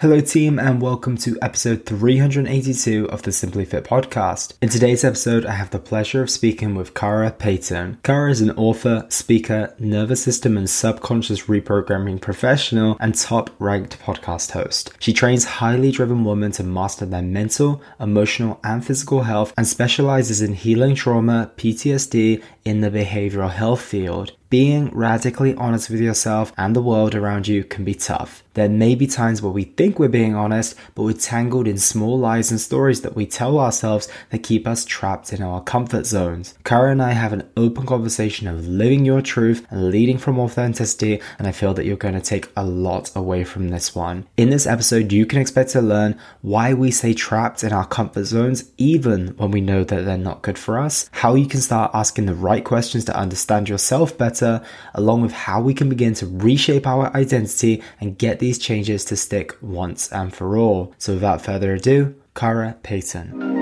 Hello, team, and welcome to episode 382 of the Simply Fit podcast. In today's episode, I have the pleasure of speaking with Kara Payton. Kara is an author, speaker, nervous system and subconscious reprogramming professional, and top ranked podcast host. She trains highly driven women to master their mental, emotional, and physical health and specializes in healing trauma, PTSD in the behavioral health field. Being radically honest with yourself and the world around you can be tough. There may be times where we think we're being honest, but we're tangled in small lies and stories that we tell ourselves that keep us trapped in our comfort zones. Kara and I have an open conversation of living your truth and leading from authenticity, and I feel that you're going to take a lot away from this one. In this episode, you can expect to learn why we stay trapped in our comfort zones even when we know that they're not good for us, how you can start asking the right questions to understand yourself better better, along with how we can begin to reshape our identity and get these changes to stick once and for all. So without further ado, Kara Payton.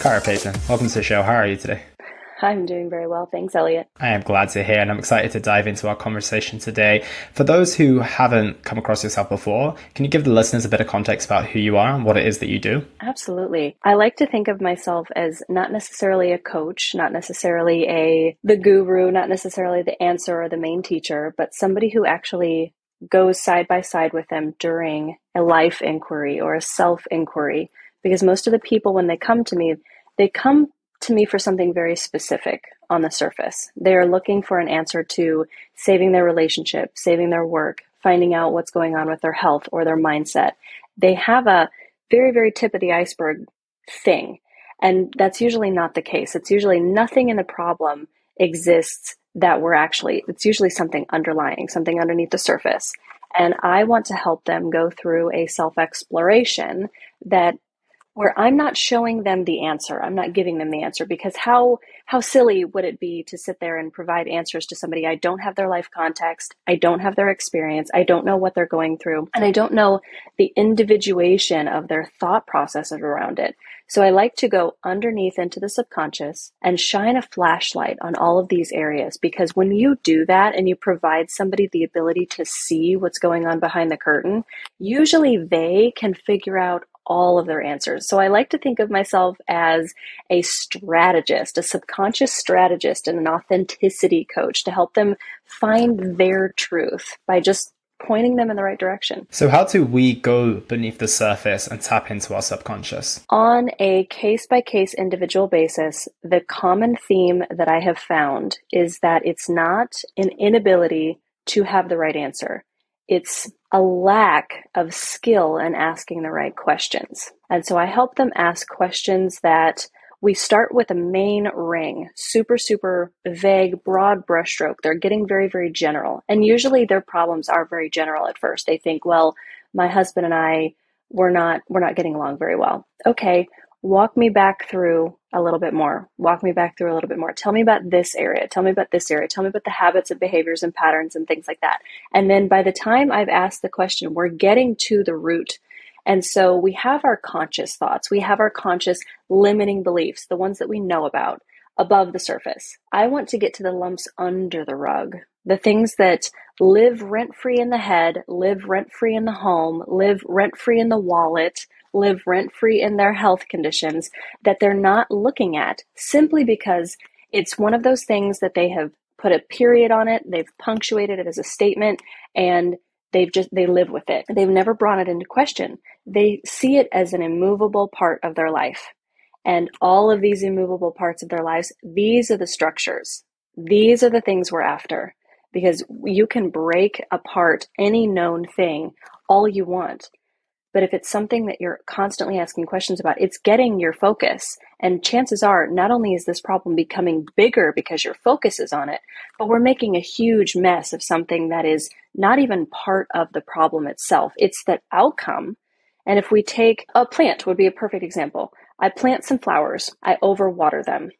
Kara Payton, welcome to the show. How are you today? I'm doing very well. Thanks, Elliot. I am glad to hear, and I'm excited to dive into our conversation today. For those who haven't come across yourself before, can you give the listeners a bit of context about who you are and what it is that you do? Absolutely. I like to think of myself as not necessarily a coach, not necessarily a the guru, not necessarily the answer or the main teacher, but somebody who actually goes side by side with them during a life inquiry or a self inquiry. Because most of the people, when they come to me, they come to me for something very specific on the surface. They are looking for an answer to saving their relationship, saving their work, finding out what's going on with their health or their mindset. They have a very, very tip of the iceberg thing. And that's usually not the case. It's usually nothing in the problem exists that we're actually, it's usually something underlying, something underneath the surface. And I want to help them go through a self exploration that where I'm not showing them the answer. I'm not giving them the answer because how how silly would it be to sit there and provide answers to somebody I don't have their life context, I don't have their experience, I don't know what they're going through, and I don't know the individuation of their thought processes around it. So I like to go underneath into the subconscious and shine a flashlight on all of these areas because when you do that and you provide somebody the ability to see what's going on behind the curtain, usually they can figure out all of their answers. So I like to think of myself as a strategist, a subconscious strategist, and an authenticity coach to help them find their truth by just pointing them in the right direction. So, how do we go beneath the surface and tap into our subconscious? On a case by case individual basis, the common theme that I have found is that it's not an inability to have the right answer. It's a lack of skill in asking the right questions. And so I help them ask questions that we start with a main ring, super, super vague, broad brushstroke. They're getting very, very general. And usually their problems are very general at first. They think, well, my husband and I, we're not, we're not getting along very well. Okay walk me back through a little bit more. Walk me back through a little bit more. Tell me about this area. Tell me about this area. Tell me about the habits and behaviors and patterns and things like that. And then by the time I've asked the question, we're getting to the root. And so we have our conscious thoughts. We have our conscious limiting beliefs, the ones that we know about above the surface. I want to get to the lumps under the rug, the things that live rent free in the head, live rent free in the home, live rent free in the wallet, live rent free in their health conditions that they're not looking at simply because it's one of those things that they have put a period on it, they've punctuated it as a statement, and they've just they live with it. They've never brought it into question. They see it as an immovable part of their life. And all of these immovable parts of their lives, these are the structures. These are the things we're after because you can break apart any known thing all you want. But if it's something that you're constantly asking questions about, it's getting your focus. And chances are, not only is this problem becoming bigger because your focus is on it, but we're making a huge mess of something that is not even part of the problem itself. It's that outcome. And if we take a plant, would be a perfect example. I plant some flowers, I overwater them.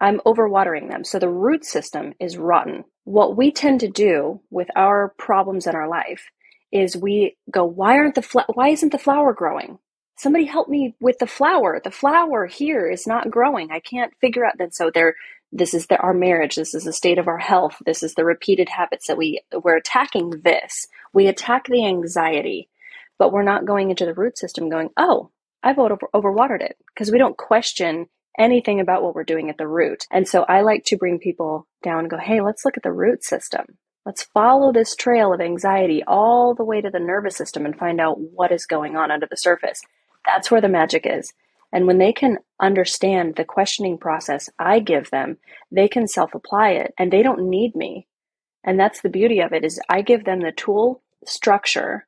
I'm overwatering them. So the root system is rotten. What we tend to do with our problems in our life is we go, why aren't the why isn't the flower growing? somebody help me with the flower. The flower here is not growing. I can't figure out that. So they're, this is the, our marriage. This is the state of our health. This is the repeated habits that we, we're attacking this. We attack the anxiety, but we're not going into the root system going, oh, I've over, overwatered it because we don't question anything about what we're doing at the root. And so I like to bring people down and go, hey, let's look at the root system. Let's follow this trail of anxiety all the way to the nervous system and find out what is going on under the surface. That's where the magic is. And when they can understand the questioning process I give them, they can self apply it and they don't need me. And that's the beauty of it is I give them the tool structure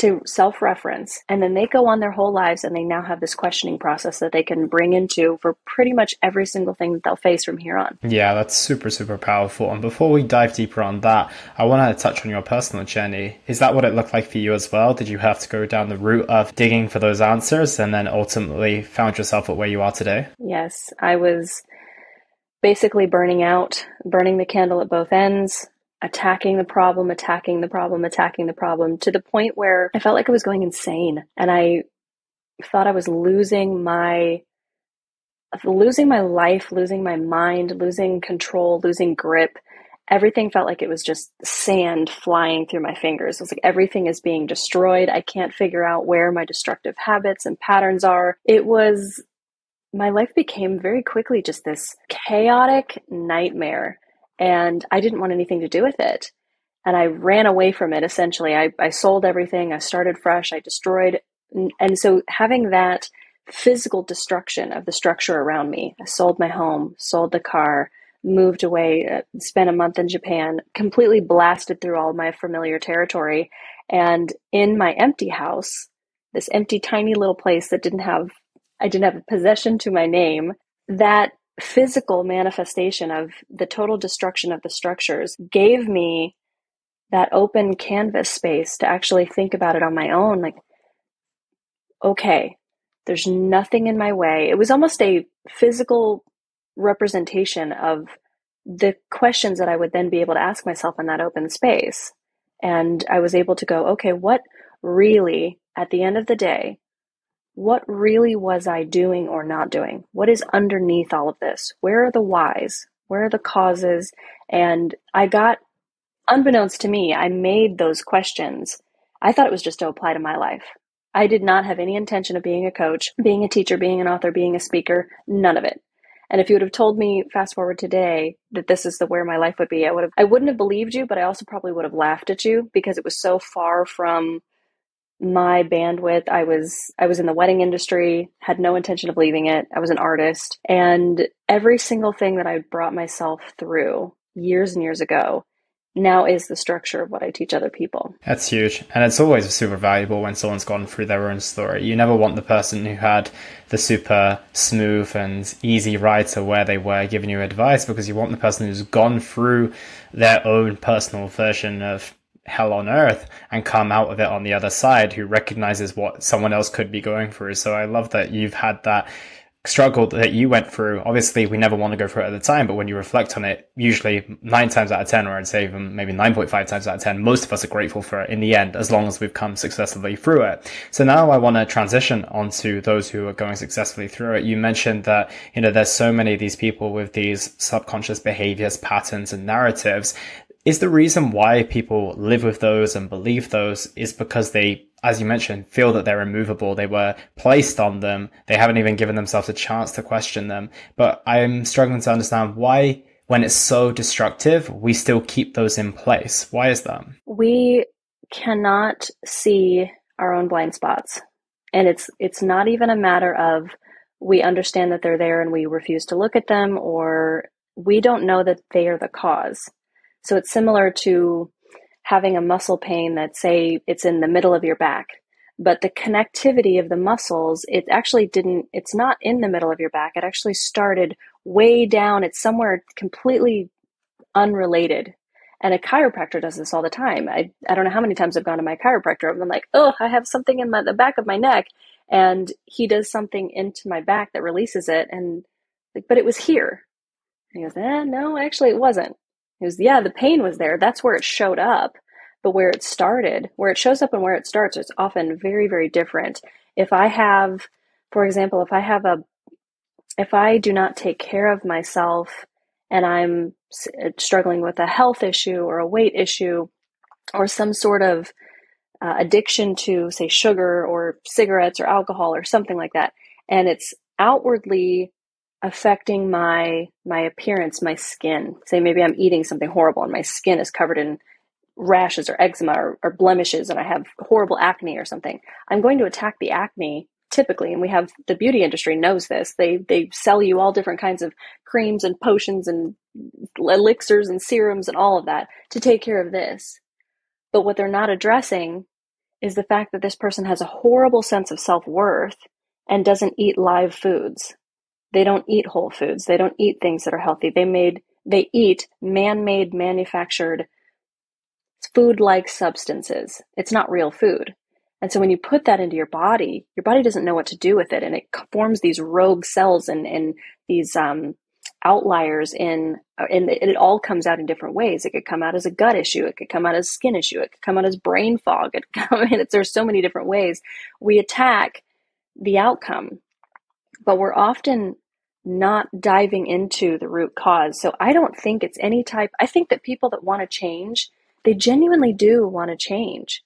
to self reference. And then they go on their whole lives and they now have this questioning process that they can bring into for pretty much every single thing that they'll face from here on. Yeah, that's super, super powerful. And before we dive deeper on that, I want to touch on your personal journey. Is that what it looked like for you as well? Did you have to go down the route of digging for those answers and then ultimately found yourself at where you are today? Yes, I was basically burning out, burning the candle at both ends attacking the problem, attacking the problem, attacking the problem to the point where I felt like I was going insane and I thought I was losing my losing my life, losing my mind, losing control, losing grip. Everything felt like it was just sand flying through my fingers. It was like everything is being destroyed. I can't figure out where my destructive habits and patterns are. It was my life became very quickly just this chaotic nightmare and I didn't want anything to do with it. And I ran away from it essentially. I, I sold everything, I started fresh, I destroyed. And so having that physical destruction of the structure around me, I sold my home, sold the car, moved away, uh, spent a month in Japan, completely blasted through all my familiar territory. And in my empty house, this empty, tiny little place that didn't have, I didn't have a possession to my name, that physical manifestation of the total destruction of the structures gave me that open canvas space to actually think about it on my own like okay there's nothing in my way. It was almost a physical representation of the questions that I would then be able to ask myself in that open space. And I was able to go okay what really at the end of the day what really was I doing or not doing? What is underneath all of this? Where are the whys? Where are the causes? And I got, unbeknownst to me, I made those questions. I thought it was just to apply to my life. I did not have any intention of being a coach, being a teacher, being an author, being a speaker, none of it. And if you would have told me fast forward today that this is the where my life would be, I would have I wouldn't have believed you, but I also probably would have laughed at you because it was so far from my bandwidth i was i was in the wedding industry had no intention of leaving it i was an artist and every single thing that i brought myself through years and years ago now is the structure of what I teach other people. That's huge. And it's always super valuable when someone's gone through their own story. You never want the person who had the super smooth and easy ride to where they were giving you advice because you want the person who's gone through their own personal version of hell on earth and come out of it on the other side who recognizes what someone else could be going through. So I love that you've had that struggle that you went through. Obviously, we never want to go through it at the time, but when you reflect on it, usually nine times out of 10, or I'd say even maybe 9.5 times out of 10, most of us are grateful for it in the end, as long as we've come successfully through it. So now I want to transition onto those who are going successfully through it. You mentioned that, you know, there's so many of these people with these subconscious behaviors, patterns, and narratives is the reason why people live with those and believe those is because they, as you mentioned, feel that they're immovable. They were placed on them. They haven't even given themselves a chance to question them. But I'm struggling to understand why, when it's so destructive, we still keep those in place. Why is that? We cannot see our own blind spots. And it's it's not even a matter of we understand that they're there and we refuse to look at them or we don't know that they are the cause so it's similar to having a muscle pain that say it's in the middle of your back, but the connectivity of the muscles, it actually didn't, it's not in the middle of your back. It actually started way down. It's somewhere completely unrelated. And a chiropractor does this all the time. I, I don't know how many times I've gone to my chiropractor. I've been like, oh, I have something in my, the back of my neck. And he does something into my back that releases it. And like, but it was here. And he goes, eh, no, actually it wasn't. He was, yeah, the pain was there. That's where it showed up. But where it started, where it shows up and where it starts, it's often very, very different. If I have, for example, if I have a, if I do not take care of myself and I'm struggling with a health issue or a weight issue or some sort of uh, addiction to, say, sugar or cigarettes or alcohol or something like that, and it's outwardly affecting my my appearance, my skin. Say maybe I'm eating something horrible and my skin is covered in rashes or eczema or, or blemishes and I have horrible acne or something. I'm going to attack the acne typically and we have the beauty industry knows this they they sell you all different kinds of creams and potions and elixirs and serums and all of that to take care of this but what they're not addressing is the fact that this person has a horrible sense of self-worth and doesn't eat live foods they don't eat whole foods. They don't eat things that are healthy. They made they eat man-made manufactured food-like substances. It's not real food. And so when you put that into your body, your body doesn't know what to do with it, and it forms these rogue cells and and these um, outliers in and it all comes out in different ways. It could come out as a gut issue, it could come out as skin issue, it could come out as brain fog. It come, I mean, there's so many different ways. We attack the outcome, but we're often not diving into the root cause. So I don't think it's any type. I think that people that want to change, they genuinely do want to change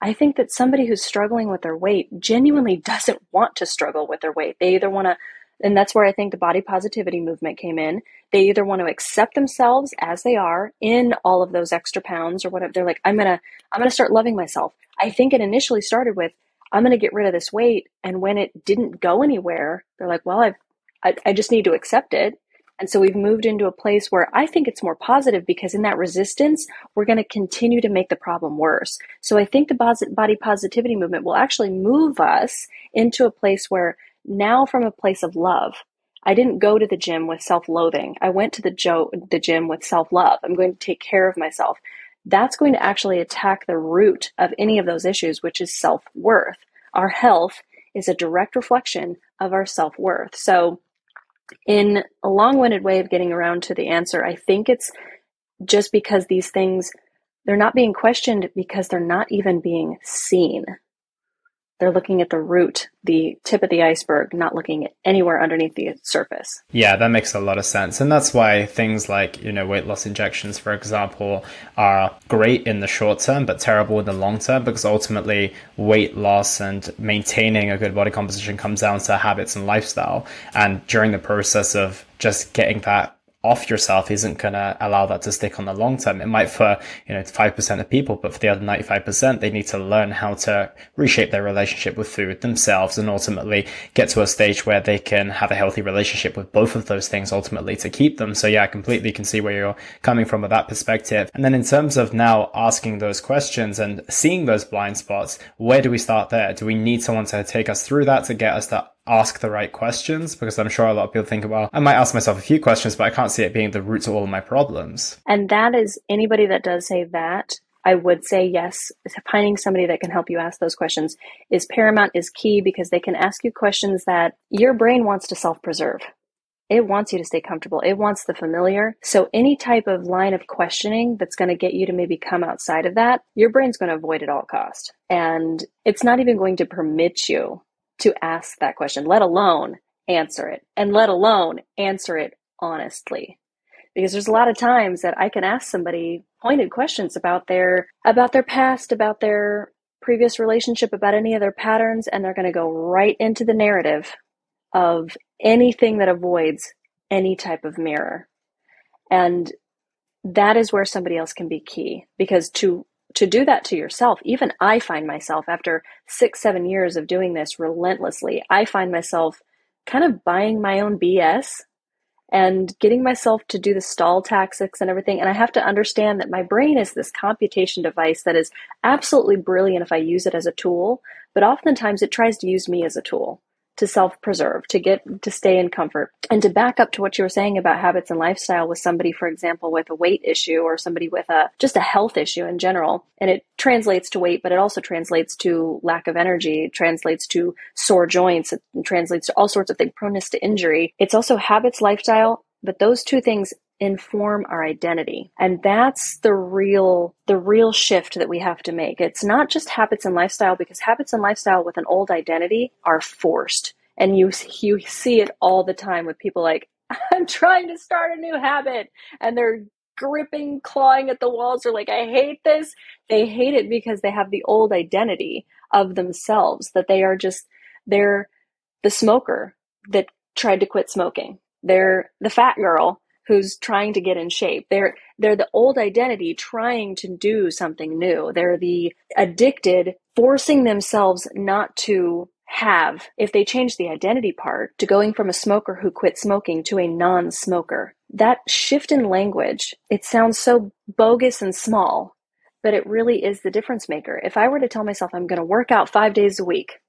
I think that somebody who's struggling with their weight genuinely doesn't want to struggle with their weight. They either want to, and that's where I think the body positivity movement came in. They either want to accept themselves as they are in all of those extra pounds or whatever. They're like, I'm going to, I'm going to start loving myself. I think it initially started with, I'm going to get rid of this weight. And when it didn't go anywhere, they're like, well, I've, I, I just need to accept it. And so we've moved into a place where I think it's more positive because in that resistance, we're going to continue to make the problem worse. So I think the body positivity movement will actually move us into a place where now from a place of love, I didn't go to the gym with self-loathing. I went to the, jo- the gym with self-love. I'm going to take care of myself. That's going to actually attack the root of any of those issues, which is self-worth. Our health is a direct reflection of our self-worth. So in a long winded way of getting around to the answer, I think it's just because these things, they're not being questioned because they're not even being seen. They're looking at the root, the tip of the iceberg, not looking anywhere underneath the surface. Yeah, that makes a lot of sense. And that's why things like, you know, weight loss injections, for example, are great in the short term, but terrible in the long term because ultimately weight loss and maintaining a good body composition comes down to habits and lifestyle. And during the process of just getting that off yourself isn't going to allow that to stick on the long term. It might for, you know, 5% of people, but for the other 95%, they need to learn how to reshape their relationship with food themselves and ultimately get to a stage where they can have a healthy relationship with both of those things ultimately to keep them. So yeah, I completely can see where you're coming from with that perspective. And then in terms of now asking those questions and seeing those blind spots, where do we start there? Do we need someone to take us through that to get us to ask the right questions because I'm sure a lot of people think, well, I might ask myself a few questions, but I can't see it being the root of all of my problems. And that is anybody that does say that. I would say yes, finding somebody that can help you ask those questions is paramount, is key because they can ask you questions that your brain wants to self preserve. It wants you to stay comfortable. It wants the familiar. So any type of line of questioning that's going to get you to maybe come outside of that, your brain's going to avoid at all cost. And it's not even going to permit you to ask that question, let alone answer it, and let alone answer it honestly. Because there's a lot of times that I can ask somebody pointed questions about their about their past, about their previous relationship, about any of their patterns, and they're going to go right into the narrative of anything that avoids any type of mirror. And that is where somebody else can be key because to to do that to yourself, even I find myself after six, seven years of doing this relentlessly, I find myself kind of buying my own BS and getting myself to do the stall tactics and everything. And I have to understand that my brain is this computation device that is absolutely brilliant if I use it as a tool, but oftentimes it tries to use me as a tool to self preserve, to get to stay in comfort. And to back up to what you were saying about habits and lifestyle with somebody, for example, with a weight issue or somebody with a just a health issue in general, and it translates to weight, but it also translates to lack of energy, translates to sore joints, it translates to all sorts of things, proneness to injury. It's also habits, lifestyle, but those two things inform our identity. And that's the real the real shift that we have to make. It's not just habits and lifestyle because habits and lifestyle with an old identity are forced. And you you see it all the time with people like I'm trying to start a new habit and they're gripping, clawing at the walls. They're like, I hate this. They hate it because they have the old identity of themselves that they are just, they're the smoker that tried to quit smoking. They're the fat girl who's trying to get in shape. They're they're the old identity trying to do something new. They're the addicted forcing themselves not to have if they change the identity part to going from a smoker who quit smoking to a non-smoker. That shift in language, it sounds so bogus and small, but it really is the difference maker. If I were to tell myself I'm going to work out 5 days a week,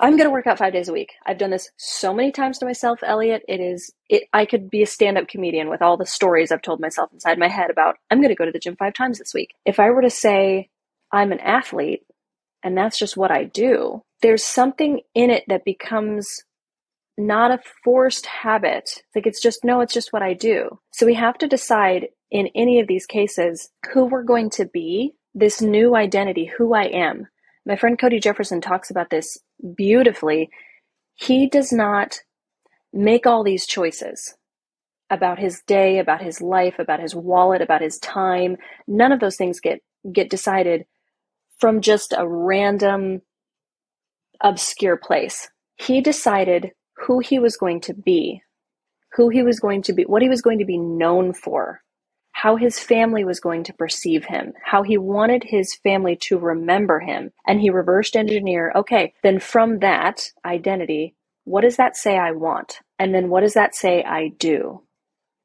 I'm going to work out five days a week. I've done this so many times to myself, Elliot. It is, it, I could be a stand up comedian with all the stories I've told myself inside my head about, I'm going to go to the gym five times this week. If I were to say I'm an athlete and that's just what I do, there's something in it that becomes not a forced habit. Like it's just, no, it's just what I do. So we have to decide in any of these cases who we're going to be, this new identity, who I am. My friend Cody Jefferson talks about this beautifully. He does not make all these choices about his day, about his life, about his wallet, about his time. None of those things get get decided from just a random obscure place. He decided who he was going to be, who he was going to be, what he was going to be known for how his family was going to perceive him, how he wanted his family to remember him. And he reversed engineer, okay, then from that identity, what does that say I want? And then what does that say I do?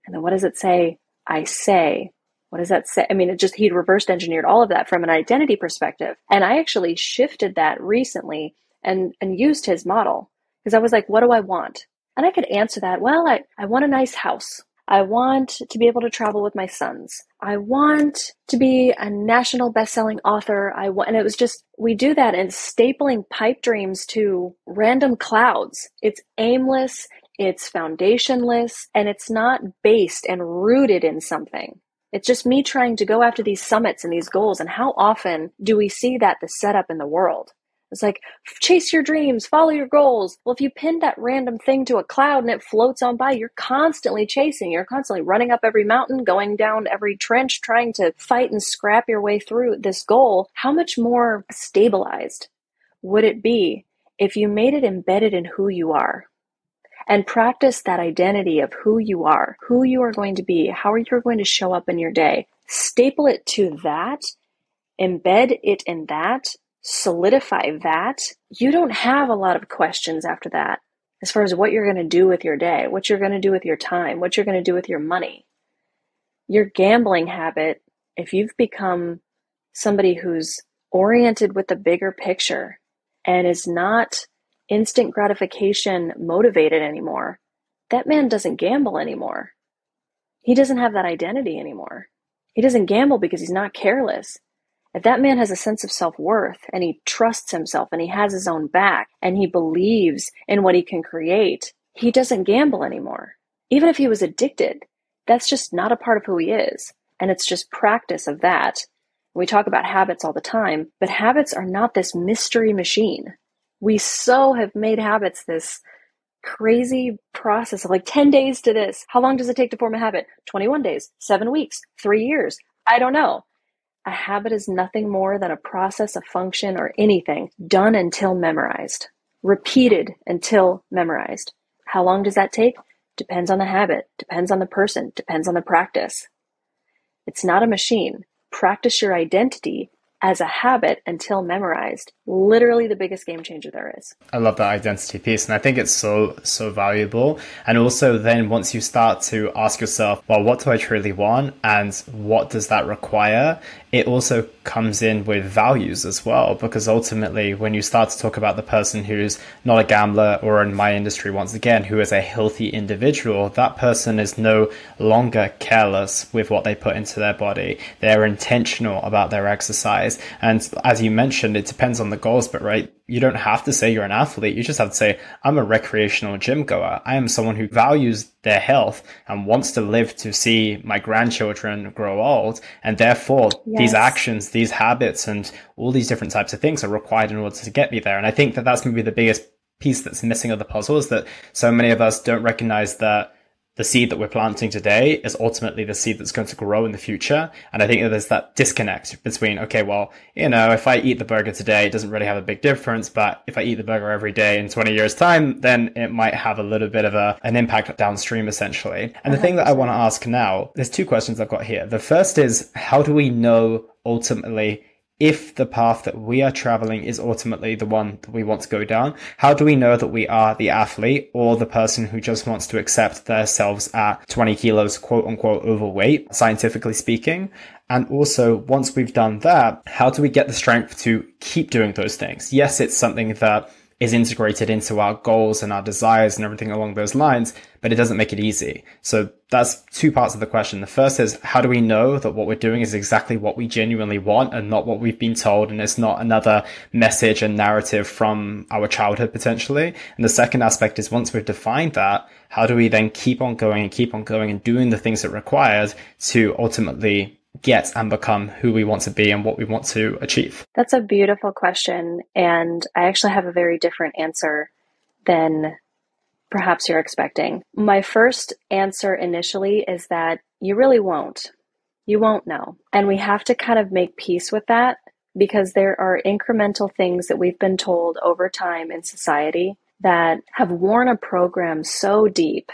And then what does it say I say? What does that say? I mean, it just, he'd reversed engineered all of that from an identity perspective. And I actually shifted that recently and, and used his model because I was like, what do I want? And I could answer that, well, I, I want a nice house. I want to be able to travel with my sons. I want to be a national best-selling author. I want, and it was just, we do that and stapling pipe dreams to random clouds. It's aimless, it's foundationless, and it's not based and rooted in something. It's just me trying to go after these summits and these goals. And how often do we see that the setup in the world? It's like, chase your dreams, follow your goals. Well, if you pin that random thing to a cloud and it floats on by, you're constantly chasing. You're constantly running up every mountain, going down every trench, trying to fight and scrap your way through this goal. How much more stabilized would it be if you made it embedded in who you are? and practice that identity of who you are, who you are going to be, how you're going to show up in your day. Staple it to that, embed it in that, solidify that, you don't have a lot of questions after that as far as what you're going to do with your day, what you're going to do with your time, what you're going to do with your money. Your gambling habit, if you've become somebody who's oriented with the bigger picture and is not instant gratification motivated anymore, that man doesn't gamble anymore. He doesn't have that identity anymore. He doesn't gamble because he's not careless. If that man has a sense of self worth and he trusts himself and he has his own back and he believes in what he can create, he doesn't gamble anymore. Even if he was addicted, that's just not a part of who he is. And it's just practice of that. We talk about habits all the time, but habits are not this mystery machine. We so have made habits this crazy process of like 10 days to this. How long does it take to form a habit? 21 days, seven weeks, three years. I don't know. A habit is nothing more than a process, a function, or anything done until memorized, repeated until memorized. How long does that take? Depends on the habit, depends on the person, depends on the practice. It's not a machine. Practice your identity as a habit until memorized. Literally the biggest game changer there is. I love that identity piece. And I think it's so, so valuable. And also, then once you start to ask yourself, well, what do I truly want? And what does that require? It also comes in with values as well. Because ultimately, when you start to talk about the person who's not a gambler, or in my industry, once again, who is a healthy individual, that person is no longer careless with what they put into their body. They're intentional about their exercise wise. And as you mentioned, it depends on the goals, but right, you don't have to say you're an athlete. You just have to say, I'm a recreational gym goer. I am someone who values their health and wants to live to see my grandchildren grow old. And therefore, yes. these actions, these habits, and all these different types of things are required in order to get me there. And I think that that's maybe the biggest piece that's missing of the puzzle is that so many of us don't recognize that the seed that we're planting today is ultimately the seed that's going to grow in the future. And I think that there's that disconnect between, okay, well, you know, if I eat the burger today, it doesn't really have a big difference. But if I eat the burger every day in 20 years time, then it might have a little bit of a, an impact downstream essentially. And the thing that I want to ask now, there's two questions I've got here. The first is, how do we know ultimately if the path that we are traveling is ultimately the one that we want to go down? How do we know that we are the athlete or the person who just wants to accept themselves at 20 kilos, quote unquote, overweight, scientifically speaking? And also, once we've done that, how do we get the strength to keep doing those things? Yes, it's something that is integrated into our goals and our desires and everything along those lines, but it doesn't make it easy. So that's two parts of the question. The first is how do we know that what we're doing is exactly what we genuinely want and not what we've been told and it's not another message and narrative from our childhood potentially? And the second aspect is once we've defined that, how do we then keep on going and keep on going and doing the things that required to ultimately get and become who we want to be and what we want to achieve? That's a beautiful question. And I actually have a very different answer than perhaps you're expecting. My first answer initially is that you really won't. You won't know. And we have to kind of make peace with that because there are incremental things that we've been told over time in society that have worn a program so deep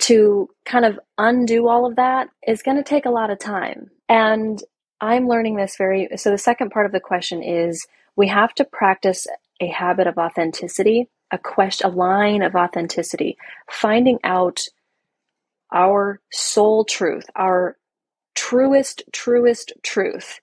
to kind of undo all of that is going to take a lot of time. And I'm learning this very so the second part of the question is we have to practice a habit of authenticity, a question a line of authenticity, finding out our soul truth, our truest truest truth.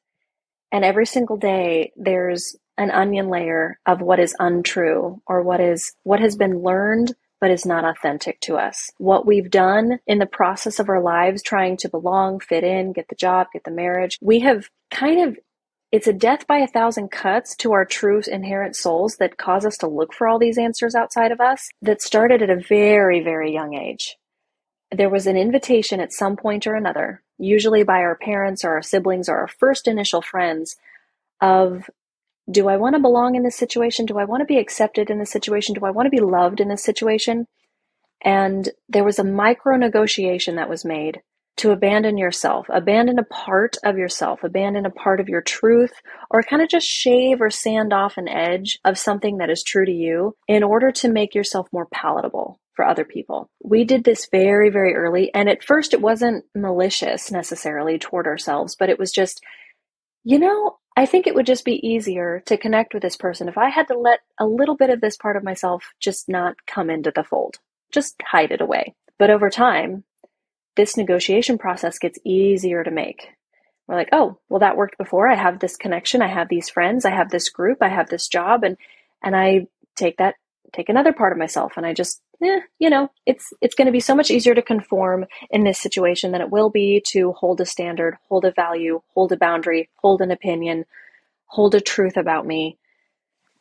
And every single day there's an onion layer of what is untrue or what is what has been learned but is not authentic to us. What we've done in the process of our lives, trying to belong, fit in, get the job, get the marriage, we have kind of it's a death by a thousand cuts to our true inherent souls that cause us to look for all these answers outside of us that started at a very, very young age. There was an invitation at some point or another, usually by our parents or our siblings or our first initial friends, of do I want to belong in this situation? Do I want to be accepted in this situation? Do I want to be loved in this situation? And there was a micro negotiation that was made to abandon yourself, abandon a part of yourself, abandon a part of your truth, or kind of just shave or sand off an edge of something that is true to you in order to make yourself more palatable for other people. We did this very, very early. And at first, it wasn't malicious necessarily toward ourselves, but it was just, you know, I think it would just be easier to connect with this person if I had to let a little bit of this part of myself just not come into the fold, just hide it away. But over time, this negotiation process gets easier to make. We're like, oh, well, that worked before. I have this connection. I have these friends. I have this group. I have this job. And, and I take that, take another part of myself and I just eh, you know, it's it's going to be so much easier to conform in this situation than it will be to hold a standard, hold a value, hold a boundary, hold an opinion, hold a truth about me.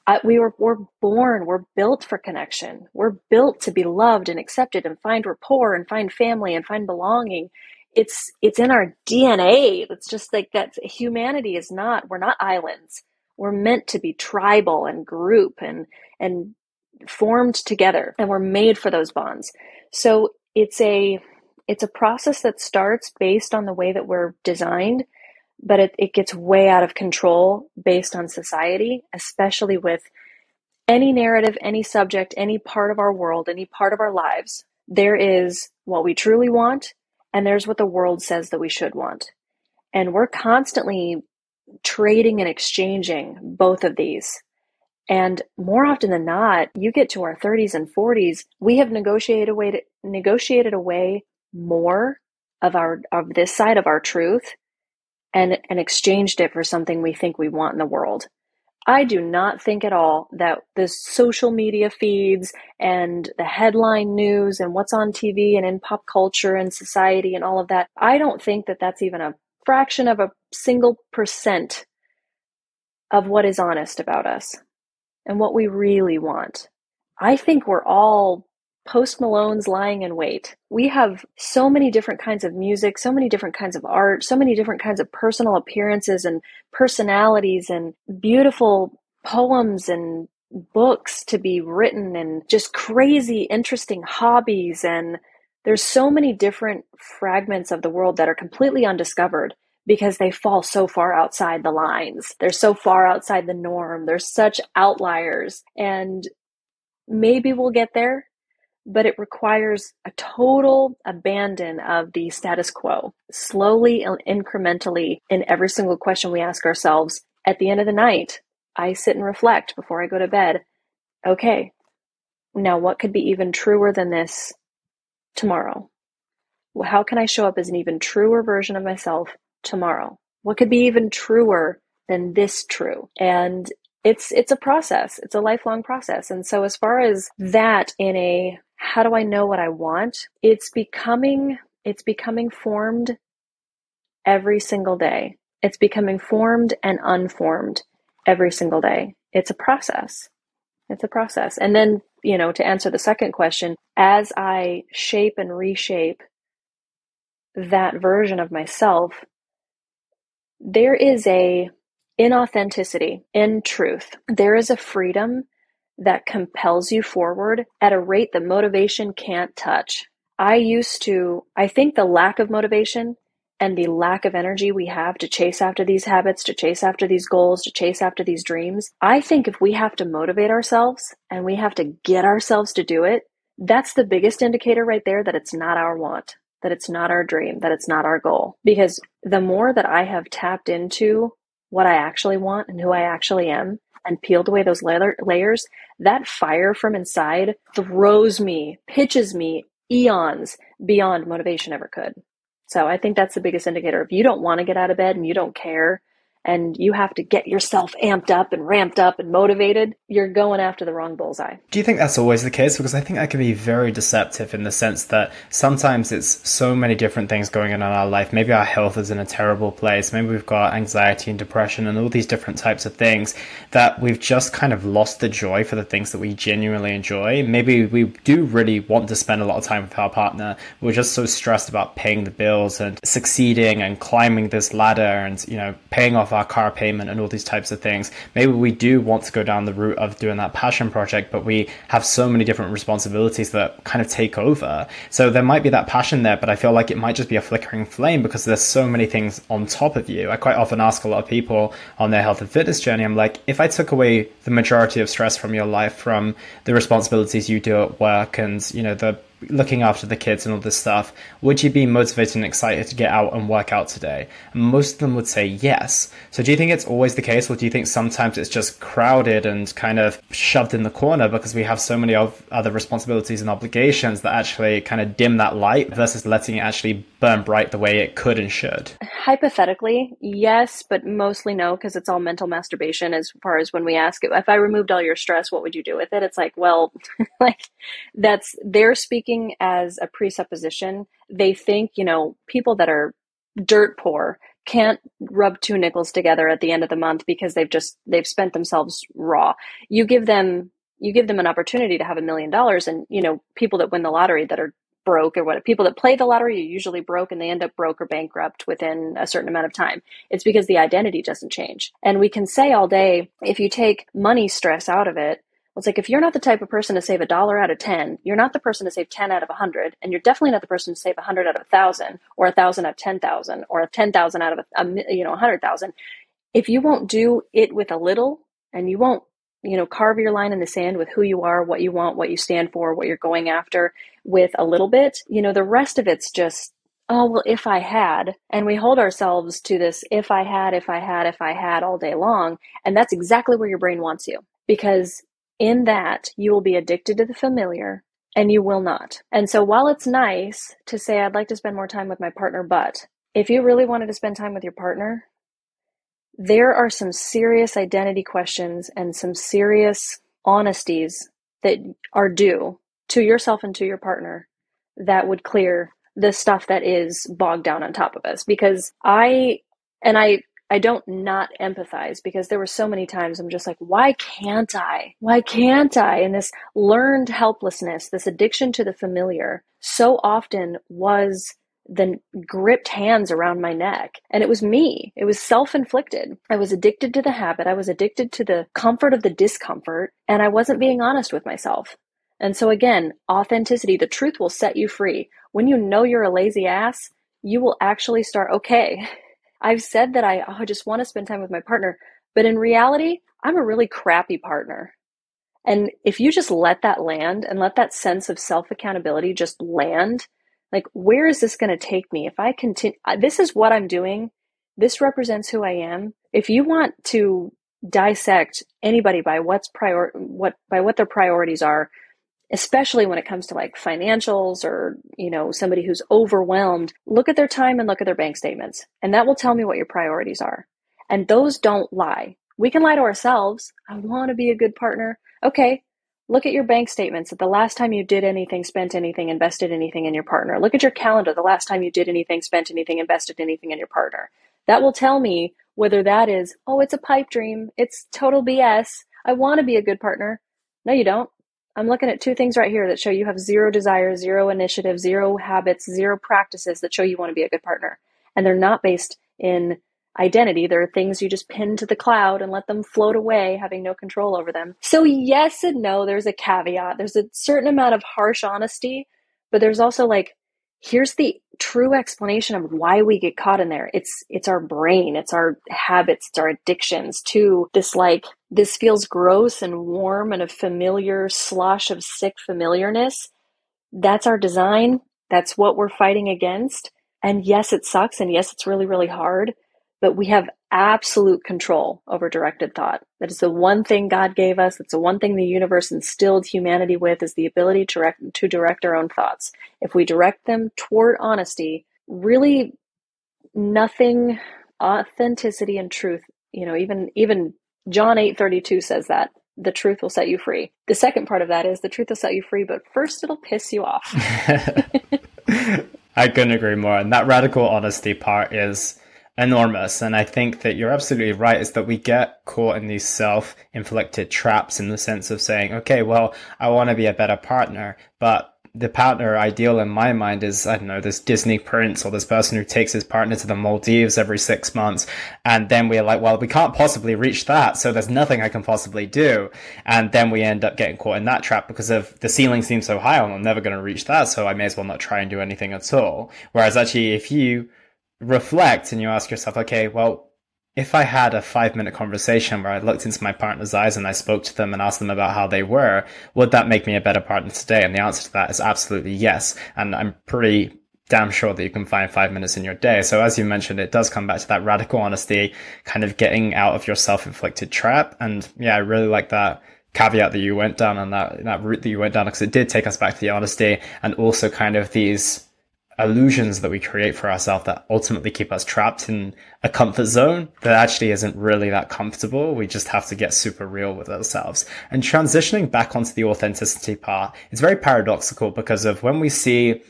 I, we were we're born, we're built for connection. We're built to be loved and accepted and find rapport and find family and find belonging. It's it's in our DNA. It's just like that. Humanity is not. We're not islands. We're meant to be tribal and group and and formed together and we're made for those bonds. So it's a it's a process that starts based on the way that we're designed, but it, it gets way out of control based on society, especially with any narrative, any subject, any part of our world, any part of our lives. There is what we truly want, and there's what the world says that we should want. And we're constantly trading and exchanging both of these. And more often than not, you get to our 30s and 40s, we have negotiated away to, negotiated away more of our of this side of our truth and and exchanged it for something we think we want in the world. I do not think at all that the social media feeds and the headline news and what's on TV and in pop culture and society and all of that, I don't think that that's even a fraction of a single percent of what is honest about us and what we really want. I think we're all Post Malone's lying in wait. We have so many different kinds of music, so many different kinds of art, so many different kinds of personal appearances and personalities and beautiful poems and books to be written and just crazy interesting hobbies and there's so many different fragments of the world that are completely undiscovered because they fall so far outside the lines. They're so far outside the norm. They're such outliers. And maybe we'll get there but it requires a total abandon of the status quo, slowly and incrementally in every single question we ask ourselves. At the end of the night, I sit and reflect before I go to bed. Okay, now what could be even truer than this tomorrow? How can I show up as an even truer version of myself tomorrow? What could be even truer than this true? And it's it's a process. It's a lifelong process. And so as far as that in a how do I know what I want? It's becoming it's becoming formed every single day. It's becoming formed and unformed every single day. It's a process. It's a process. And then, you know, to answer the second question, as I shape and reshape that version of myself, there is a inauthenticity in truth. There is a freedom that compels you forward at a rate that motivation can't touch. I used to, I think the lack of motivation and the lack of energy we have to chase after these habits, to chase after these goals, to chase after these dreams, I think if we have to motivate ourselves and we have to get ourselves to do it, that's the biggest indicator right there that it's not our want, that it's not our dream, that it's not our goal. Because the more that I have tapped into what I actually want and who I actually am, and peeled away those layer- layers, that fire from inside throws me, pitches me eons beyond motivation ever could. So I think that's the biggest indicator. If you don't want to get out of bed and you don't care and you have to get yourself amped up and ramped up and motivated, you're going after the wrong bullseye. Do you think that's always the case? Because I think that can be very deceptive in the sense that sometimes it's so many different things going on in our life. Maybe our health is in a terrible place. Maybe we've got anxiety and depression and all these different types of things that we've just kind of lost the joy for the things that we genuinely enjoy. Maybe we do really want to spend a lot of time with our partner. We're just so stressed about paying the bills and succeeding and climbing this ladder and, you know, paying off our car payment and all these types of things. Maybe we do want to go down the route of doing that passion project, but we have so many different responsibilities that kind of take over. So there might be that passion there, but I feel like it might just be a flickering flame because there's so many things on top of you. I quite often ask a lot of people on their health and fitness journey, I'm like, if I took away the majority of stress from your life, from the responsibilities you do at work and, you know, the looking after the kids and all this stuff, would you be motivated and excited to get out and work out today? And most of them would say yes. So do you think it's always the case, or do you think sometimes it's just crowded and kind of shoved in the corner because we have so many of other responsibilities and obligations that actually kind of dim that light versus letting it actually burn bright the way it could and should? Hypothetically, yes, but mostly no, because it's all mental masturbation as far as when we ask if I removed all your stress, what would you do with it? It's like, well, like that's they're speaking as a presupposition. They think, you know, people that are dirt poor can't rub two nickels together at the end of the month because they've just they've spent themselves raw. You give them you give them an opportunity to have a million dollars and you know people that win the lottery that are broke or what people that play the lottery are usually broke and they end up broke or bankrupt within a certain amount of time it's because the identity doesn't change and we can say all day if you take money stress out of it it's like if you're not the type of person to save a dollar out of 10 you're not the person to save 10 out of 100 and you're definitely not the person to save 100 out of 1000 or 1000 out of 10000 or 10000 out of a, a you know 100000 if you won't do it with a little and you won't you know, carve your line in the sand with who you are, what you want, what you stand for, what you're going after with a little bit, you know, the rest of it's just, oh, well, if I had. And we hold ourselves to this if I had, if I had, if I had all day long. And that's exactly where your brain wants you. Because in that, you will be addicted to the familiar and you will not. And so while it's nice to say, I'd like to spend more time with my partner, but if you really wanted to spend time with your partner, there are some serious identity questions and some serious honesties that are due to yourself and to your partner that would clear the stuff that is bogged down on top of us because i and i I don't not empathize because there were so many times I'm just like, why can't I? Why can't I? And this learned helplessness, this addiction to the familiar, so often was the gripped hands around my neck. And it was me. It was self inflicted. I was addicted to the habit. I was addicted to the comfort of the discomfort. And I wasn't being honest with myself. And so, again, authenticity, the truth will set you free. When you know you're a lazy ass, you will actually start, okay, I've said that I, oh, just want to spend time with my partner. But in reality, I'm a really crappy partner. And if you just let that land and let that sense of self accountability just land, like, where is this going to take me? If I continue, this is what I'm doing. This represents who I am. If you want to dissect anybody by what's prior, what, by what their priorities are, especially when it comes to like financials or, you know, somebody who's overwhelmed, look at their time and look at their bank statements. And that will tell me what your priorities are. And those don't lie. We can lie to ourselves. I want to be a good partner. Okay, Look at your bank statements at the last time you did anything, spent anything, invested anything in your partner. Look at your calendar the last time you did anything, spent anything, invested anything in your partner. That will tell me whether that is, oh, it's a pipe dream. It's total BS. I want to be a good partner. No, you don't. I'm looking at two things right here that show you have zero desire, zero initiative, zero habits, zero practices that show you want to be a good partner. And they're not based in identity. There are things you just pin to the cloud and let them float away, having no control over them. So, yes and no, there's a caveat. There's a certain amount of harsh honesty, but there's also like, here's the true explanation of why we get caught in there. It's it's our brain, it's our habits, it's our addictions to this like this feels gross and warm and a familiar slosh of sick familiarness. That's our design. That's what we're fighting against. And yes, it sucks. And yes, it's really, really hard but we have absolute control over directed thought. That is the one thing God gave us. That's the one thing the universe instilled humanity with is the ability to direct, to direct our own thoughts. If we direct them toward honesty, really nothing authenticity and truth, you know, even even John 8:32 says that the truth will set you free. The second part of that is the truth will set you free, but first it'll piss you off. I couldn't agree more. And that radical honesty part is enormous. And I think that you're absolutely right is that we get caught in these self inflicted traps in the sense of saying, okay, well, I want to be a better partner, but the partner ideal in my mind is, I don't know, this Disney prince or this person who takes his partner to the Maldives every six months. And then we're like, well, we can't possibly reach that. So there's nothing I can possibly do. And then we end up getting caught in that trap because of the ceiling seems so high. And I'm never going to reach that. So I may as well not try and do anything at all. Whereas actually, if you reflect and you ask yourself, okay, well, if I had a five minute conversation where I looked into my partner's eyes and I spoke to them and asked them about how they were, would that make me a better partner today? And the answer to that is absolutely yes. And I'm pretty damn sure that you can find five minutes in your day. So as you mentioned, it does come back to that radical honesty, kind of getting out of your self-inflicted trap. And yeah, I really like that caveat that you went down on that, that route that you went down because it did take us back to the honesty and also kind of these illusions that we create for ourselves that ultimately keep us trapped in a comfort zone that actually isn't really that comfortable. We just have to get super real with ourselves. And transitioning back onto the authenticity part, it's very paradoxical because of when we see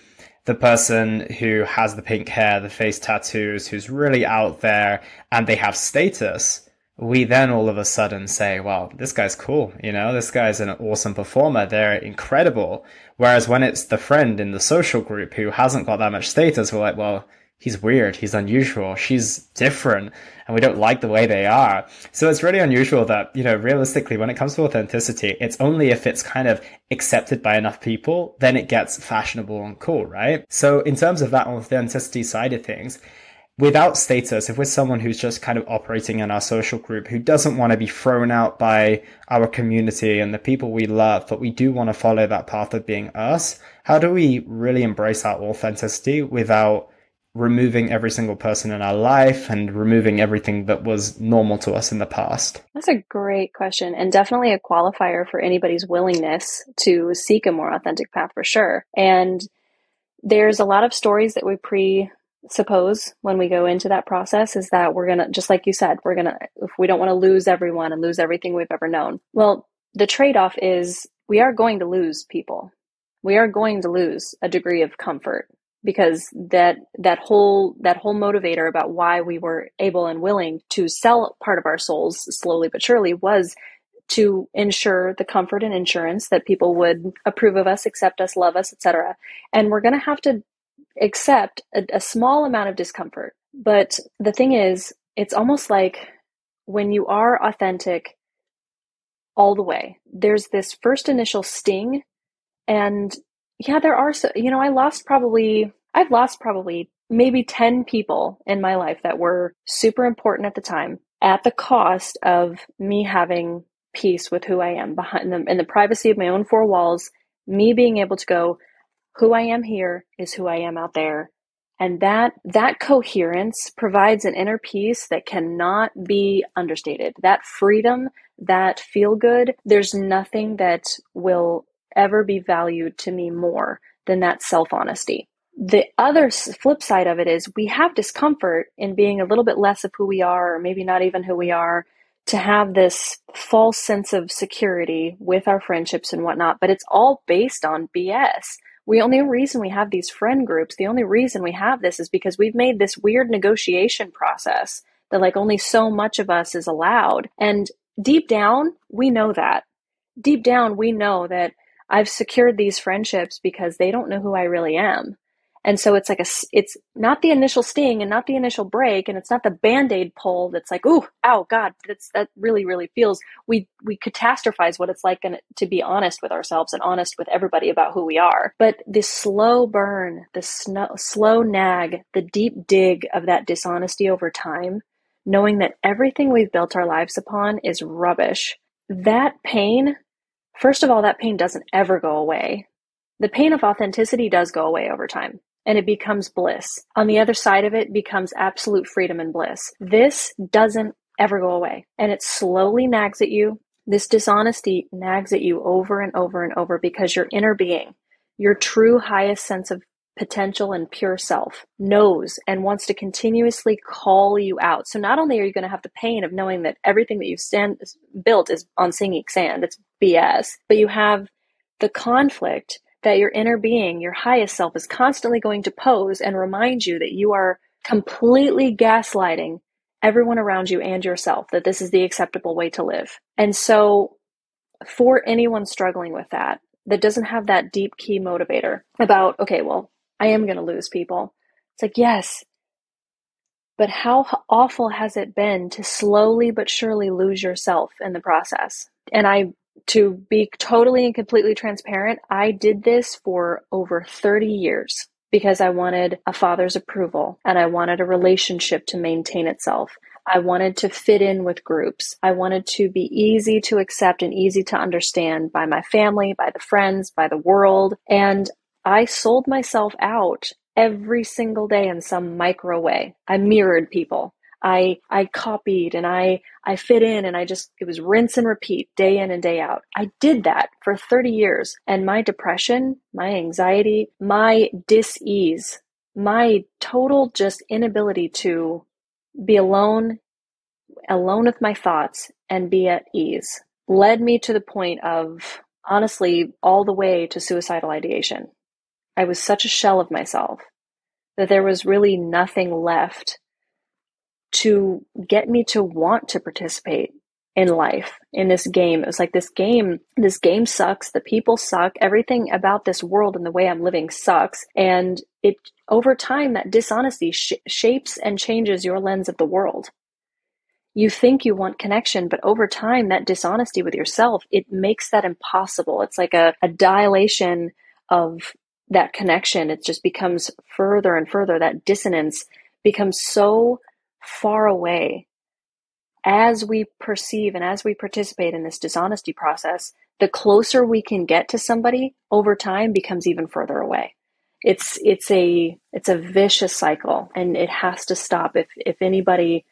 the person who has the pink hair, the face tattoos, who's really out there and they have status, we then all of a sudden say, well, this guy's cool. You know, this guy's an awesome performer. They're incredible. Whereas when it's the friend in the social group who hasn't got that much status, we're like, well, he's weird. He's unusual. She's different. And we don't like the way they are. So it's really unusual that, you know, realistically, when it comes to authenticity, it's only if it's kind of accepted by enough people, then it gets fashionable and cool, right? So in terms of that authenticity side of things, without status, if we're someone who's just kind of operating in our social group, who doesn't want to be thrown out by our community and the people we love, but we do want to follow that path of being us, how do we really embrace our authenticity without removing every single person in our life and removing everything that was normal to us in the past? That's a great question and definitely a qualifier for anybody's willingness to seek a more authentic path for sure. And there's a lot of stories that we pre suppose when we go into that process is that we're going to just like you said we're going to if we don't want to lose everyone and lose everything we've ever known well the trade-off is we are going to lose people we are going to lose a degree of comfort because that that whole that whole motivator about why we were able and willing to sell part of our souls slowly but surely was to ensure the comfort and insurance that people would approve of us, accept us, love us, etc. And we're going to have to accept a, a small amount of discomfort. But the thing is, it's almost like when you are authentic all the way, there's this first initial sting. And yeah, there are, so, you know, I lost probably, I've lost probably maybe 10 people in my life that were super important at the time at the cost of me having peace with who I am behind them in the privacy of my own four walls, me being able to go, who I am here is who I am out there. And that that coherence provides an inner peace that cannot be understated. That freedom that feel good there's nothing that will ever be valued to me more than that self honesty the other flip side of it is we have discomfort in being a little bit less of who we are or maybe not even who we are to have this false sense of security with our friendships and whatnot but it's all based on bs we only reason we have these friend groups, the only reason we have this is because we've made this weird negotiation process that like only so much of us is allowed. And deep down, we know that. Deep down, we know that I've secured these friendships because they don't know who I really am. And so it's like a, it's not the initial sting and not the initial break, and it's not the band aid pull that's like, ooh, ow, God, that's that really, really feels. We we catastrophize what it's like and to be honest with ourselves and honest with everybody about who we are. But the slow burn, the snow, slow nag, the deep dig of that dishonesty over time, knowing that everything we've built our lives upon is rubbish. That pain, first of all, that pain doesn't ever go away. The pain of authenticity does go away over time and it becomes bliss. On the other side of it becomes absolute freedom and bliss. This doesn't ever go away and it slowly nags at you. This dishonesty nags at you over and over and over because your inner being, your true highest sense of potential and pure self knows and wants to continuously call you out. So not only are you going to have the pain of knowing that everything that you've stand, built is on sinking sand, it's BS, but you have the conflict that your inner being, your highest self, is constantly going to pose and remind you that you are completely gaslighting everyone around you and yourself, that this is the acceptable way to live. And so, for anyone struggling with that, that doesn't have that deep key motivator about, okay, well, I am going to lose people. It's like, yes, but how awful has it been to slowly but surely lose yourself in the process? And I to be totally and completely transparent, I did this for over 30 years because I wanted a father's approval and I wanted a relationship to maintain itself. I wanted to fit in with groups. I wanted to be easy to accept and easy to understand by my family, by the friends, by the world. And I sold myself out every single day in some micro way. I mirrored people. I I copied and I I fit in and I just it was rinse and repeat day in and day out. I did that for 30 years and my depression, my anxiety, my dis-ease, my total just inability to be alone alone with my thoughts and be at ease led me to the point of honestly all the way to suicidal ideation. I was such a shell of myself that there was really nothing left to get me to want to participate in life in this game. It was like this game, this game sucks. The people suck. Everything about this world and the way I'm living sucks. And it, over time, that dishonesty sh- shapes and changes your lens of the world. You think you want connection, but over time, that dishonesty with yourself, it makes that impossible. It's like a, a dilation of that connection. It just becomes further and further. That dissonance becomes so far away as we perceive and as we participate in this dishonesty process, the closer we can get to somebody over time becomes even further away. It's it's a it's a vicious cycle and it has to stop if if anybody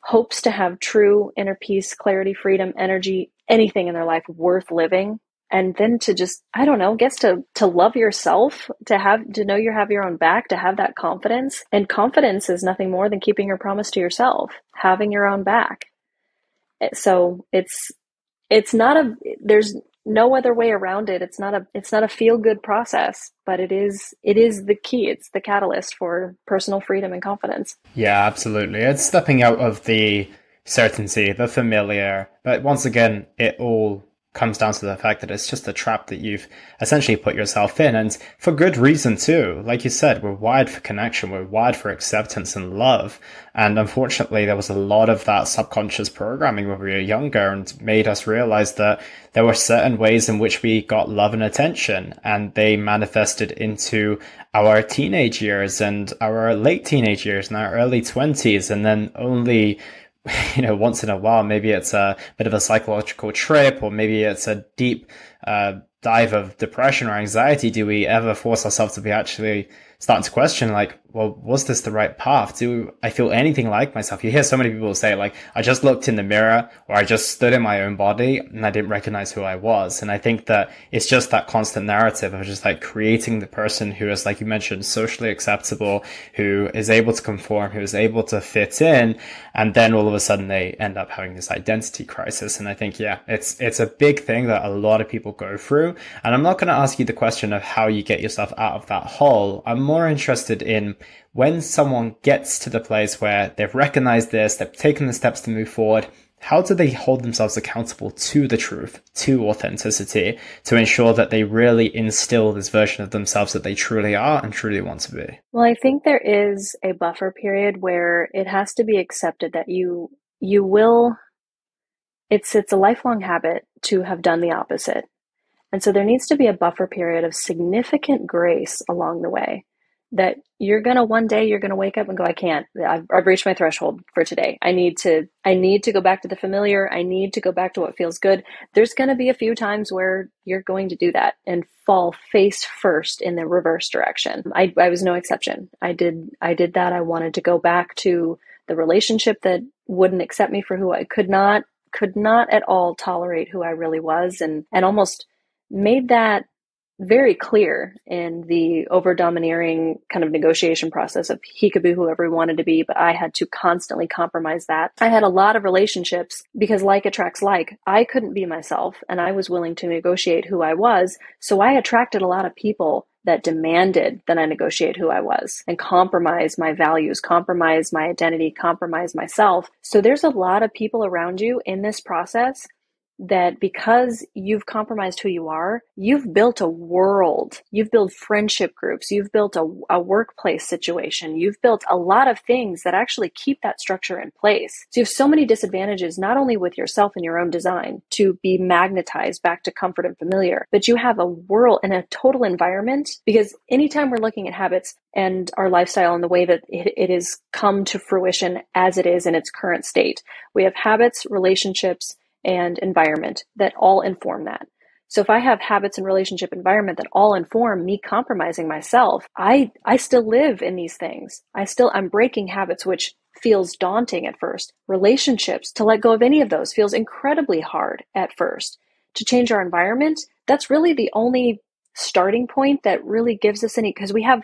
hopes to have true inner peace, clarity, freedom, energy, anything in their life worth living, and then to just i don't know guess to to love yourself to have to know you have your own back to have that confidence and confidence is nothing more than keeping your promise to yourself having your own back so it's it's not a there's no other way around it. It's not a it's not a feel good process, but it is it is the key. It's the catalyst for personal freedom and confidence. Yeah, absolutely. It's stepping out of the certainty, the familiar. But once again, it all comes down to the fact that it's just a trap that you've essentially put yourself in and for good reason too. Like you said, we're wired for connection. We're wired for acceptance and love. And unfortunately, there was a lot of that subconscious programming when we were younger and made us realize that there were certain ways in which we got love and attention and they manifested into our teenage years and our late teenage years and our early twenties. And then only you know, once in a while, maybe it's a bit of a psychological trip, or maybe it's a deep uh, dive of depression or anxiety. Do we ever force ourselves to be actually starting to question, like, well, was this the right path? Do I feel anything like myself? You hear so many people say, like, I just looked in the mirror or I just stood in my own body and I didn't recognize who I was. And I think that it's just that constant narrative of just like creating the person who is, like you mentioned, socially acceptable, who is able to conform, who is able to fit in. And then all of a sudden they end up having this identity crisis. And I think, yeah, it's, it's a big thing that a lot of people go through. And I'm not going to ask you the question of how you get yourself out of that hole. I'm more interested in when someone gets to the place where they've recognized this, they've taken the steps to move forward, how do they hold themselves accountable to the truth, to authenticity, to ensure that they really instill this version of themselves that they truly are and truly want to be? Well, I think there is a buffer period where it has to be accepted that you you will it's it's a lifelong habit to have done the opposite. And so there needs to be a buffer period of significant grace along the way that you're going to one day you're going to wake up and go i can't. I've, I've, reached my threshold for today. I need to i need to go back to the familiar. I need to go back to what feels good. There's going to be a few times where you're going to do that and fall face first in the reverse direction. I, I was no exception. I did i did that. I wanted to go back to the relationship that wouldn't accept me for who i could not could not at all tolerate who i really was and and almost made that very clear in the over domineering kind of negotiation process of he could be whoever he wanted to be, but I had to constantly compromise that. I had a lot of relationships because like attracts like. I couldn't be myself and I was willing to negotiate who I was. So I attracted a lot of people that demanded that I negotiate who I was and compromise my values, compromise my identity, compromise myself. So there's a lot of people around you in this process that because you've compromised who you are, you've built a world, you've built friendship groups, you've built a, a, workplace situation, you've built a lot of things that actually keep that structure in place. So you have so many disadvantages, not only with yourself and your own design to be magnetized back to comfort and familiar, but you have a world and a total environment because anytime we're looking at habits, and our lifestyle and the way that it, it has come to fruition as it is in its current state. We have habits, relationships, and environment that all inform that. So if I have habits and relationship environment that all inform me compromising myself, I I still live in these things. I still I'm breaking habits which feels daunting at first. Relationships, to let go of any of those feels incredibly hard at first. To change our environment, that's really the only starting point that really gives us any because we have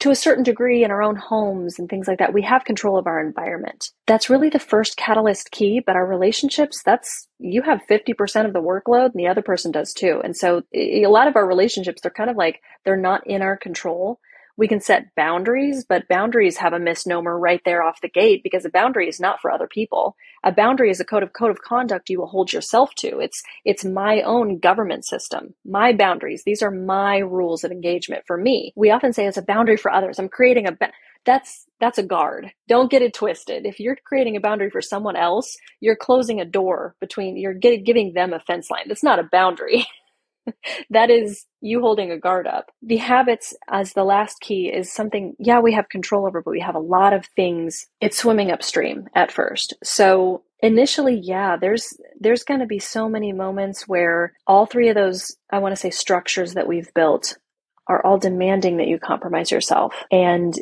to a certain degree in our own homes and things like that, we have control of our environment. That's really the first catalyst key, but our relationships, that's you have 50% of the workload and the other person does too. And so a lot of our relationships, they're kind of like they're not in our control we can set boundaries, but boundaries have a misnomer right there off the gate because a boundary is not for other people. A boundary is a code of code of conduct you will hold yourself to. It's it's my own government system, my boundaries. These are my rules of engagement for me. We often say it's a boundary for others. I'm creating a ba- that's that's a guard. Don't get it twisted. If you're creating a boundary for someone else, you're closing a door between you're giving them a fence line. That's not a boundary. that is you holding a guard up. The habits as the last key is something, yeah, we have control over, but we have a lot of things. It's swimming upstream at first. So initially, yeah, there's, there's going to be so many moments where all three of those, I want to say structures that we've built are all demanding that you compromise yourself. And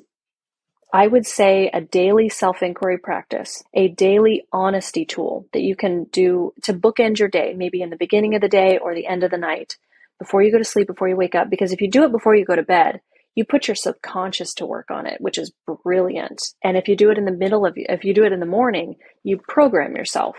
I would say a daily self inquiry practice, a daily honesty tool that you can do to bookend your day, maybe in the beginning of the day or the end of the night, before you go to sleep, before you wake up. Because if you do it before you go to bed, you put your subconscious to work on it, which is brilliant. And if you do it in the middle of, if you do it in the morning, you program yourself.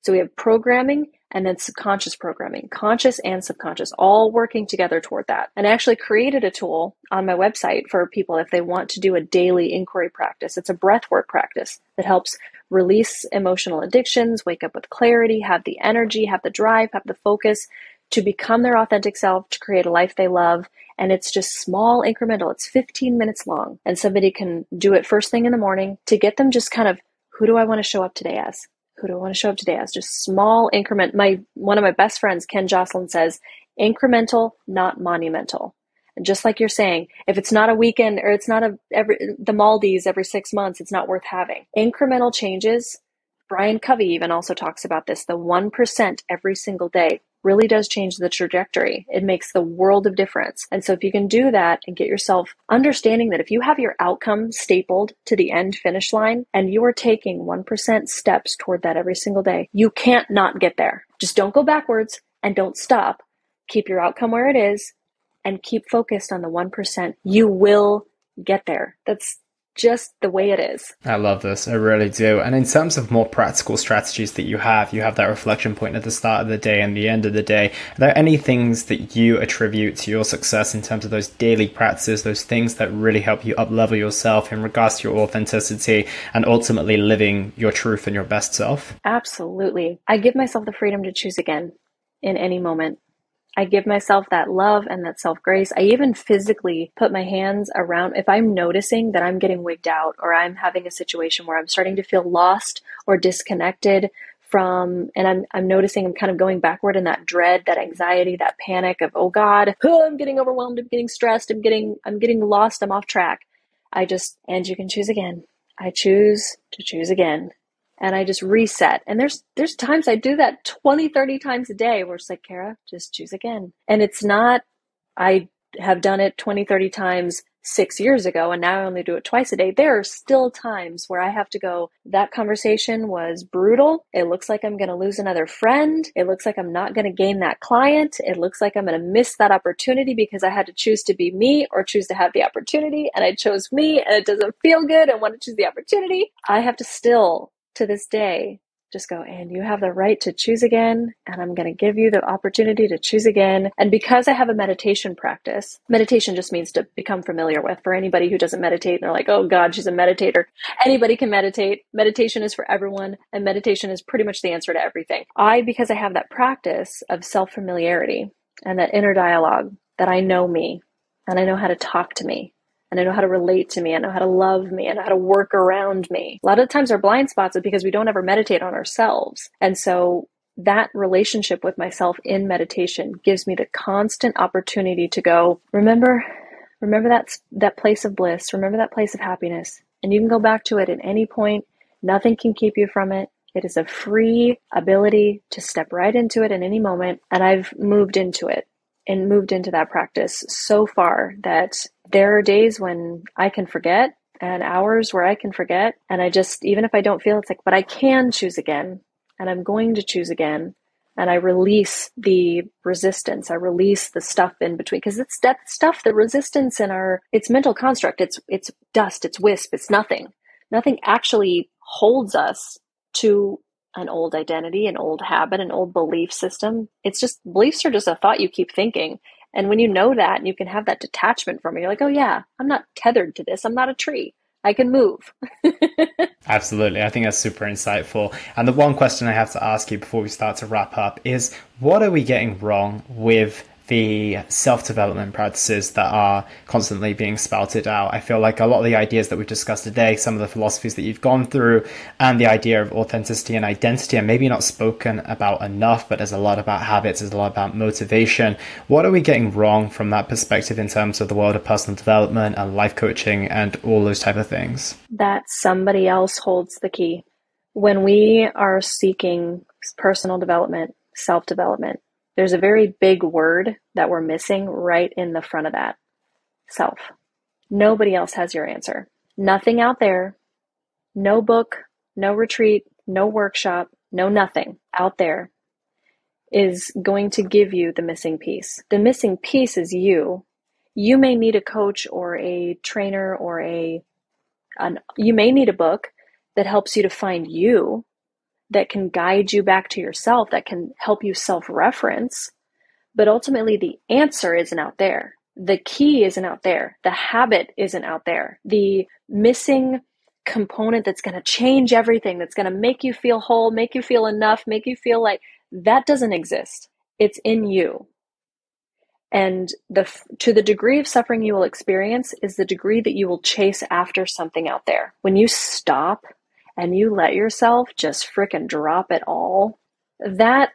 So we have programming and then subconscious programming, conscious and subconscious, all working together toward that. And I actually created a tool on my website for people if they want to do a daily inquiry practice. It's a breathwork practice that helps release emotional addictions, wake up with clarity, have the energy, have the drive, have the focus to become their authentic self, to create a life they love. And it's just small incremental. It's 15 minutes long. And somebody can do it first thing in the morning to get them just kind of who do I want to show up today as? Who do I want to show up today as? Just small increment. My one of my best friends, Ken Jocelyn, says incremental, not monumental. And just like you're saying, if it's not a weekend or it's not a every the Maldives every six months, it's not worth having. Incremental changes. Brian Covey even also talks about this, the one percent every single day really does change the trajectory. It makes the world of difference. And so if you can do that and get yourself understanding that if you have your outcome stapled to the end finish line and you are taking 1% steps toward that every single day, you can't not get there. Just don't go backwards and don't stop. Keep your outcome where it is and keep focused on the 1%. You will get there. That's just the way it is. I love this. I really do. And in terms of more practical strategies that you have, you have that reflection point at the start of the day and the end of the day. Are there any things that you attribute to your success in terms of those daily practices, those things that really help you up level yourself in regards to your authenticity and ultimately living your truth and your best self? Absolutely. I give myself the freedom to choose again in any moment. I give myself that love and that self grace. I even physically put my hands around if I'm noticing that I'm getting wigged out or I'm having a situation where I'm starting to feel lost or disconnected from and I'm I'm noticing I'm kind of going backward in that dread, that anxiety, that panic of oh god, oh, I'm getting overwhelmed, I'm getting stressed, I'm getting I'm getting lost, I'm off track. I just and you can choose again. I choose to choose again and I just reset. And there's there's times I do that 20, 30 times a day where it's like, Kara, just choose again. And it's not I have done it 20, 30 times six years ago and now I only do it twice a day. There are still times where I have to go, that conversation was brutal. It looks like I'm going to lose another friend. It looks like I'm not going to gain that client. It looks like I'm going to miss that opportunity because I had to choose to be me or choose to have the opportunity and I chose me and it doesn't feel good. I want to choose the opportunity. I have to still to this day just go and you have the right to choose again and i'm going to give you the opportunity to choose again. And because i have a meditation practice meditation just means to become familiar with. For anybody who doesn't meditate they're like oh god she's a meditator. Anybody can meditate. Meditation is for everyone and meditation is pretty much the answer to everything. I because i have that practice of self familiarity and that inner dialogue that i know me and i know how to talk to me and I know how to relate to me. I know how to love me. I know how to work around me. A lot of times our blind spots are because we don't ever meditate on ourselves. And so that relationship with myself in meditation gives me the constant opportunity to go, remember, remember that, that place of bliss. Remember that place of happiness. And you can go back to it at any point. Nothing can keep you from it. It is a free ability to step right into it in any moment. And I've moved into it and moved into that practice so far that there are days when I can forget and hours where I can forget. And I just, even if I don't feel it's like, but I can choose again and I'm going to choose again. And I release the resistance. I release the stuff in between because it's that stuff, the resistance in our, it's mental construct. It's, it's dust. It's wisp. It's nothing. Nothing actually holds us to an old identity, an old habit, an old belief system. It's just beliefs are just a thought you keep thinking. And when you know that and you can have that detachment from it, you're like, oh, yeah, I'm not tethered to this. I'm not a tree. I can move. Absolutely. I think that's super insightful. And the one question I have to ask you before we start to wrap up is what are we getting wrong with the self development practices that are constantly being spouted out. I feel like a lot of the ideas that we've discussed today, some of the philosophies that you've gone through, and the idea of authenticity and identity are maybe not spoken about enough, but there's a lot about habits, there's a lot about motivation. What are we getting wrong from that perspective in terms of the world of personal development and life coaching and all those type of things? That somebody else holds the key. When we are seeking personal development, self development, there's a very big word that we're missing right in the front of that self. Nobody else has your answer. Nothing out there, no book, no retreat, no workshop, no nothing out there is going to give you the missing piece. The missing piece is you. You may need a coach or a trainer or a an, you may need a book that helps you to find you that can guide you back to yourself, that can help you self reference. But ultimately, the answer isn't out there. The key isn't out there. The habit isn't out there. The missing component that's going to change everything, that's going to make you feel whole, make you feel enough, make you feel like that doesn't exist. It's in you. And the to the degree of suffering you will experience is the degree that you will chase after something out there. When you stop and you let yourself just fricking drop it all, that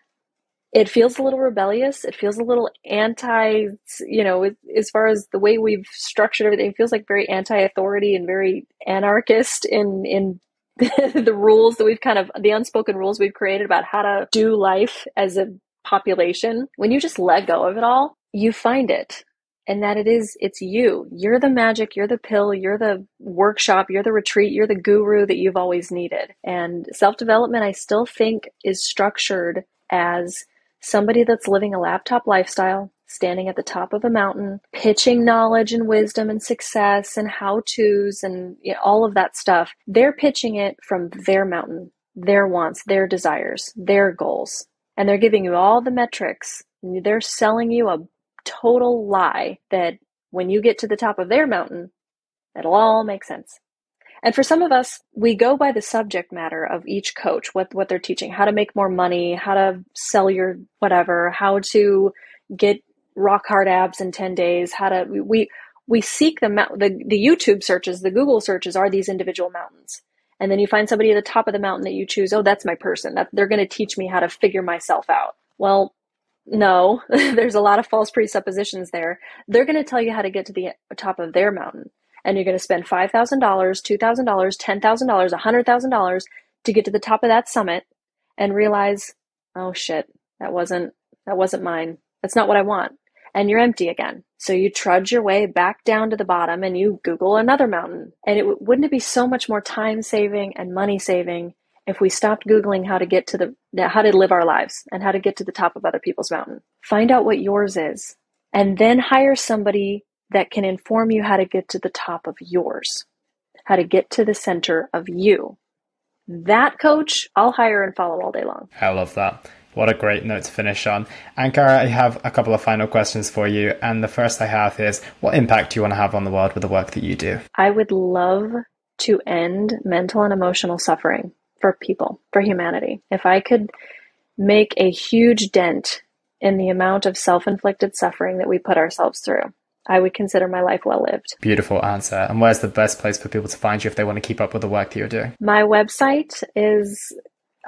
it feels a little rebellious. It feels a little anti, you know, as far as the way we've structured everything, feels like very anti-authority and very anarchist in in the rules that we've kind of the unspoken rules we've created about how to do life as a population. When you just let go of it all, you find it and that it is it's you. You're the magic you're the pill you're the workshop you're the retreat you're the guru that you've always needed. And self-development i still think is structured as somebody that's living a laptop lifestyle standing at the top of a mountain pitching knowledge and wisdom and success and how to's and you know, all of that stuff. They're pitching it from their mountain their wants their desires their goals. And they're giving you all the metrics. They're selling you a total lie that when you get to the top of their mountain, it'll all make sense. And for some of us, we go by the subject matter of each coach, what, what they're teaching, how to make more money, how to sell your whatever, how to get rock hard abs in 10 days, how to, we, we seek the, the, the YouTube searches, the Google searches are these individual mountains. And then you find somebody at the top of the mountain that you choose. Oh, that's my person. That they're going to teach me how to figure myself out. Well, no, there's a lot of false presuppositions there. They're going to tell you how to get to the top of their mountain. And you're going to spend $5,000, $2,000, $10,000, $100,000 to get to the top of that summit and realize, oh shit, that wasn't, that wasn't mine. That's not what I want. And you're empty again. So you trudge your way back down to the bottom and you Google another mountain. And it wouldn't it be so much more time saving and money saving if we stopped Googling how to get to the, how to live our lives and how to get to the top of other people's mountain. Find out what yours is and then hire somebody that can inform you how to get to the top of yours, how to get to the center of you. That coach, I'll hire and follow all day long. I love that. What a great note to finish on. And Kara, I have a couple of final questions for you. And the first I have is what impact do you want to have on the world with the work that you do? I would love to end mental and emotional suffering for people, for humanity. If I could make a huge dent in the amount of self inflicted suffering that we put ourselves through, I would consider my life well lived. Beautiful answer. And where's the best place for people to find you if they want to keep up with the work that you're doing? My website is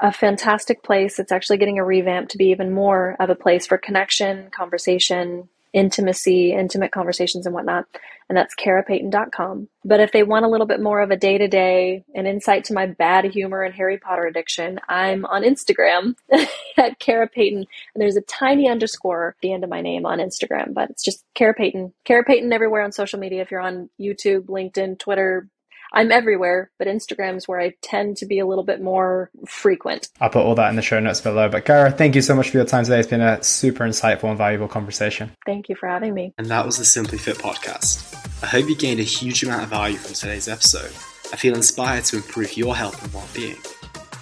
a fantastic place. It's actually getting a revamp to be even more of a place for connection, conversation, intimacy, intimate conversations and whatnot. And that's karapayton.com. But if they want a little bit more of a day to day, an insight to my bad humor and Harry Potter addiction, I'm on Instagram at Kara Payton. And there's a tiny underscore at the end of my name on Instagram, but it's just Kara Payton. Kara Payton everywhere on social media. If you're on YouTube, LinkedIn, Twitter, I'm everywhere, but Instagram's where I tend to be a little bit more frequent. I'll put all that in the show notes below. But Kara, thank you so much for your time today. It's been a super insightful and valuable conversation. Thank you for having me. And that was the Simply Fit podcast. I hope you gained a huge amount of value from today's episode. I feel inspired to improve your health and well-being.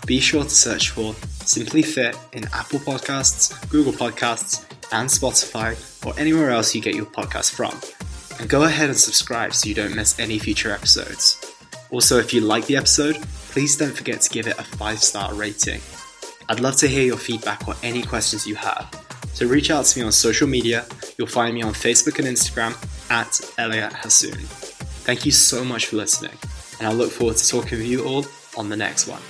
Be sure to search for Simply Fit in Apple Podcasts, Google Podcasts, and Spotify, or anywhere else you get your podcast from. And go ahead and subscribe so you don't miss any future episodes. Also, if you like the episode, please don't forget to give it a 5 star rating. I'd love to hear your feedback or any questions you have. So reach out to me on social media. You'll find me on Facebook and Instagram at Elliot Hasoon. Thank you so much for listening, and I look forward to talking with you all on the next one.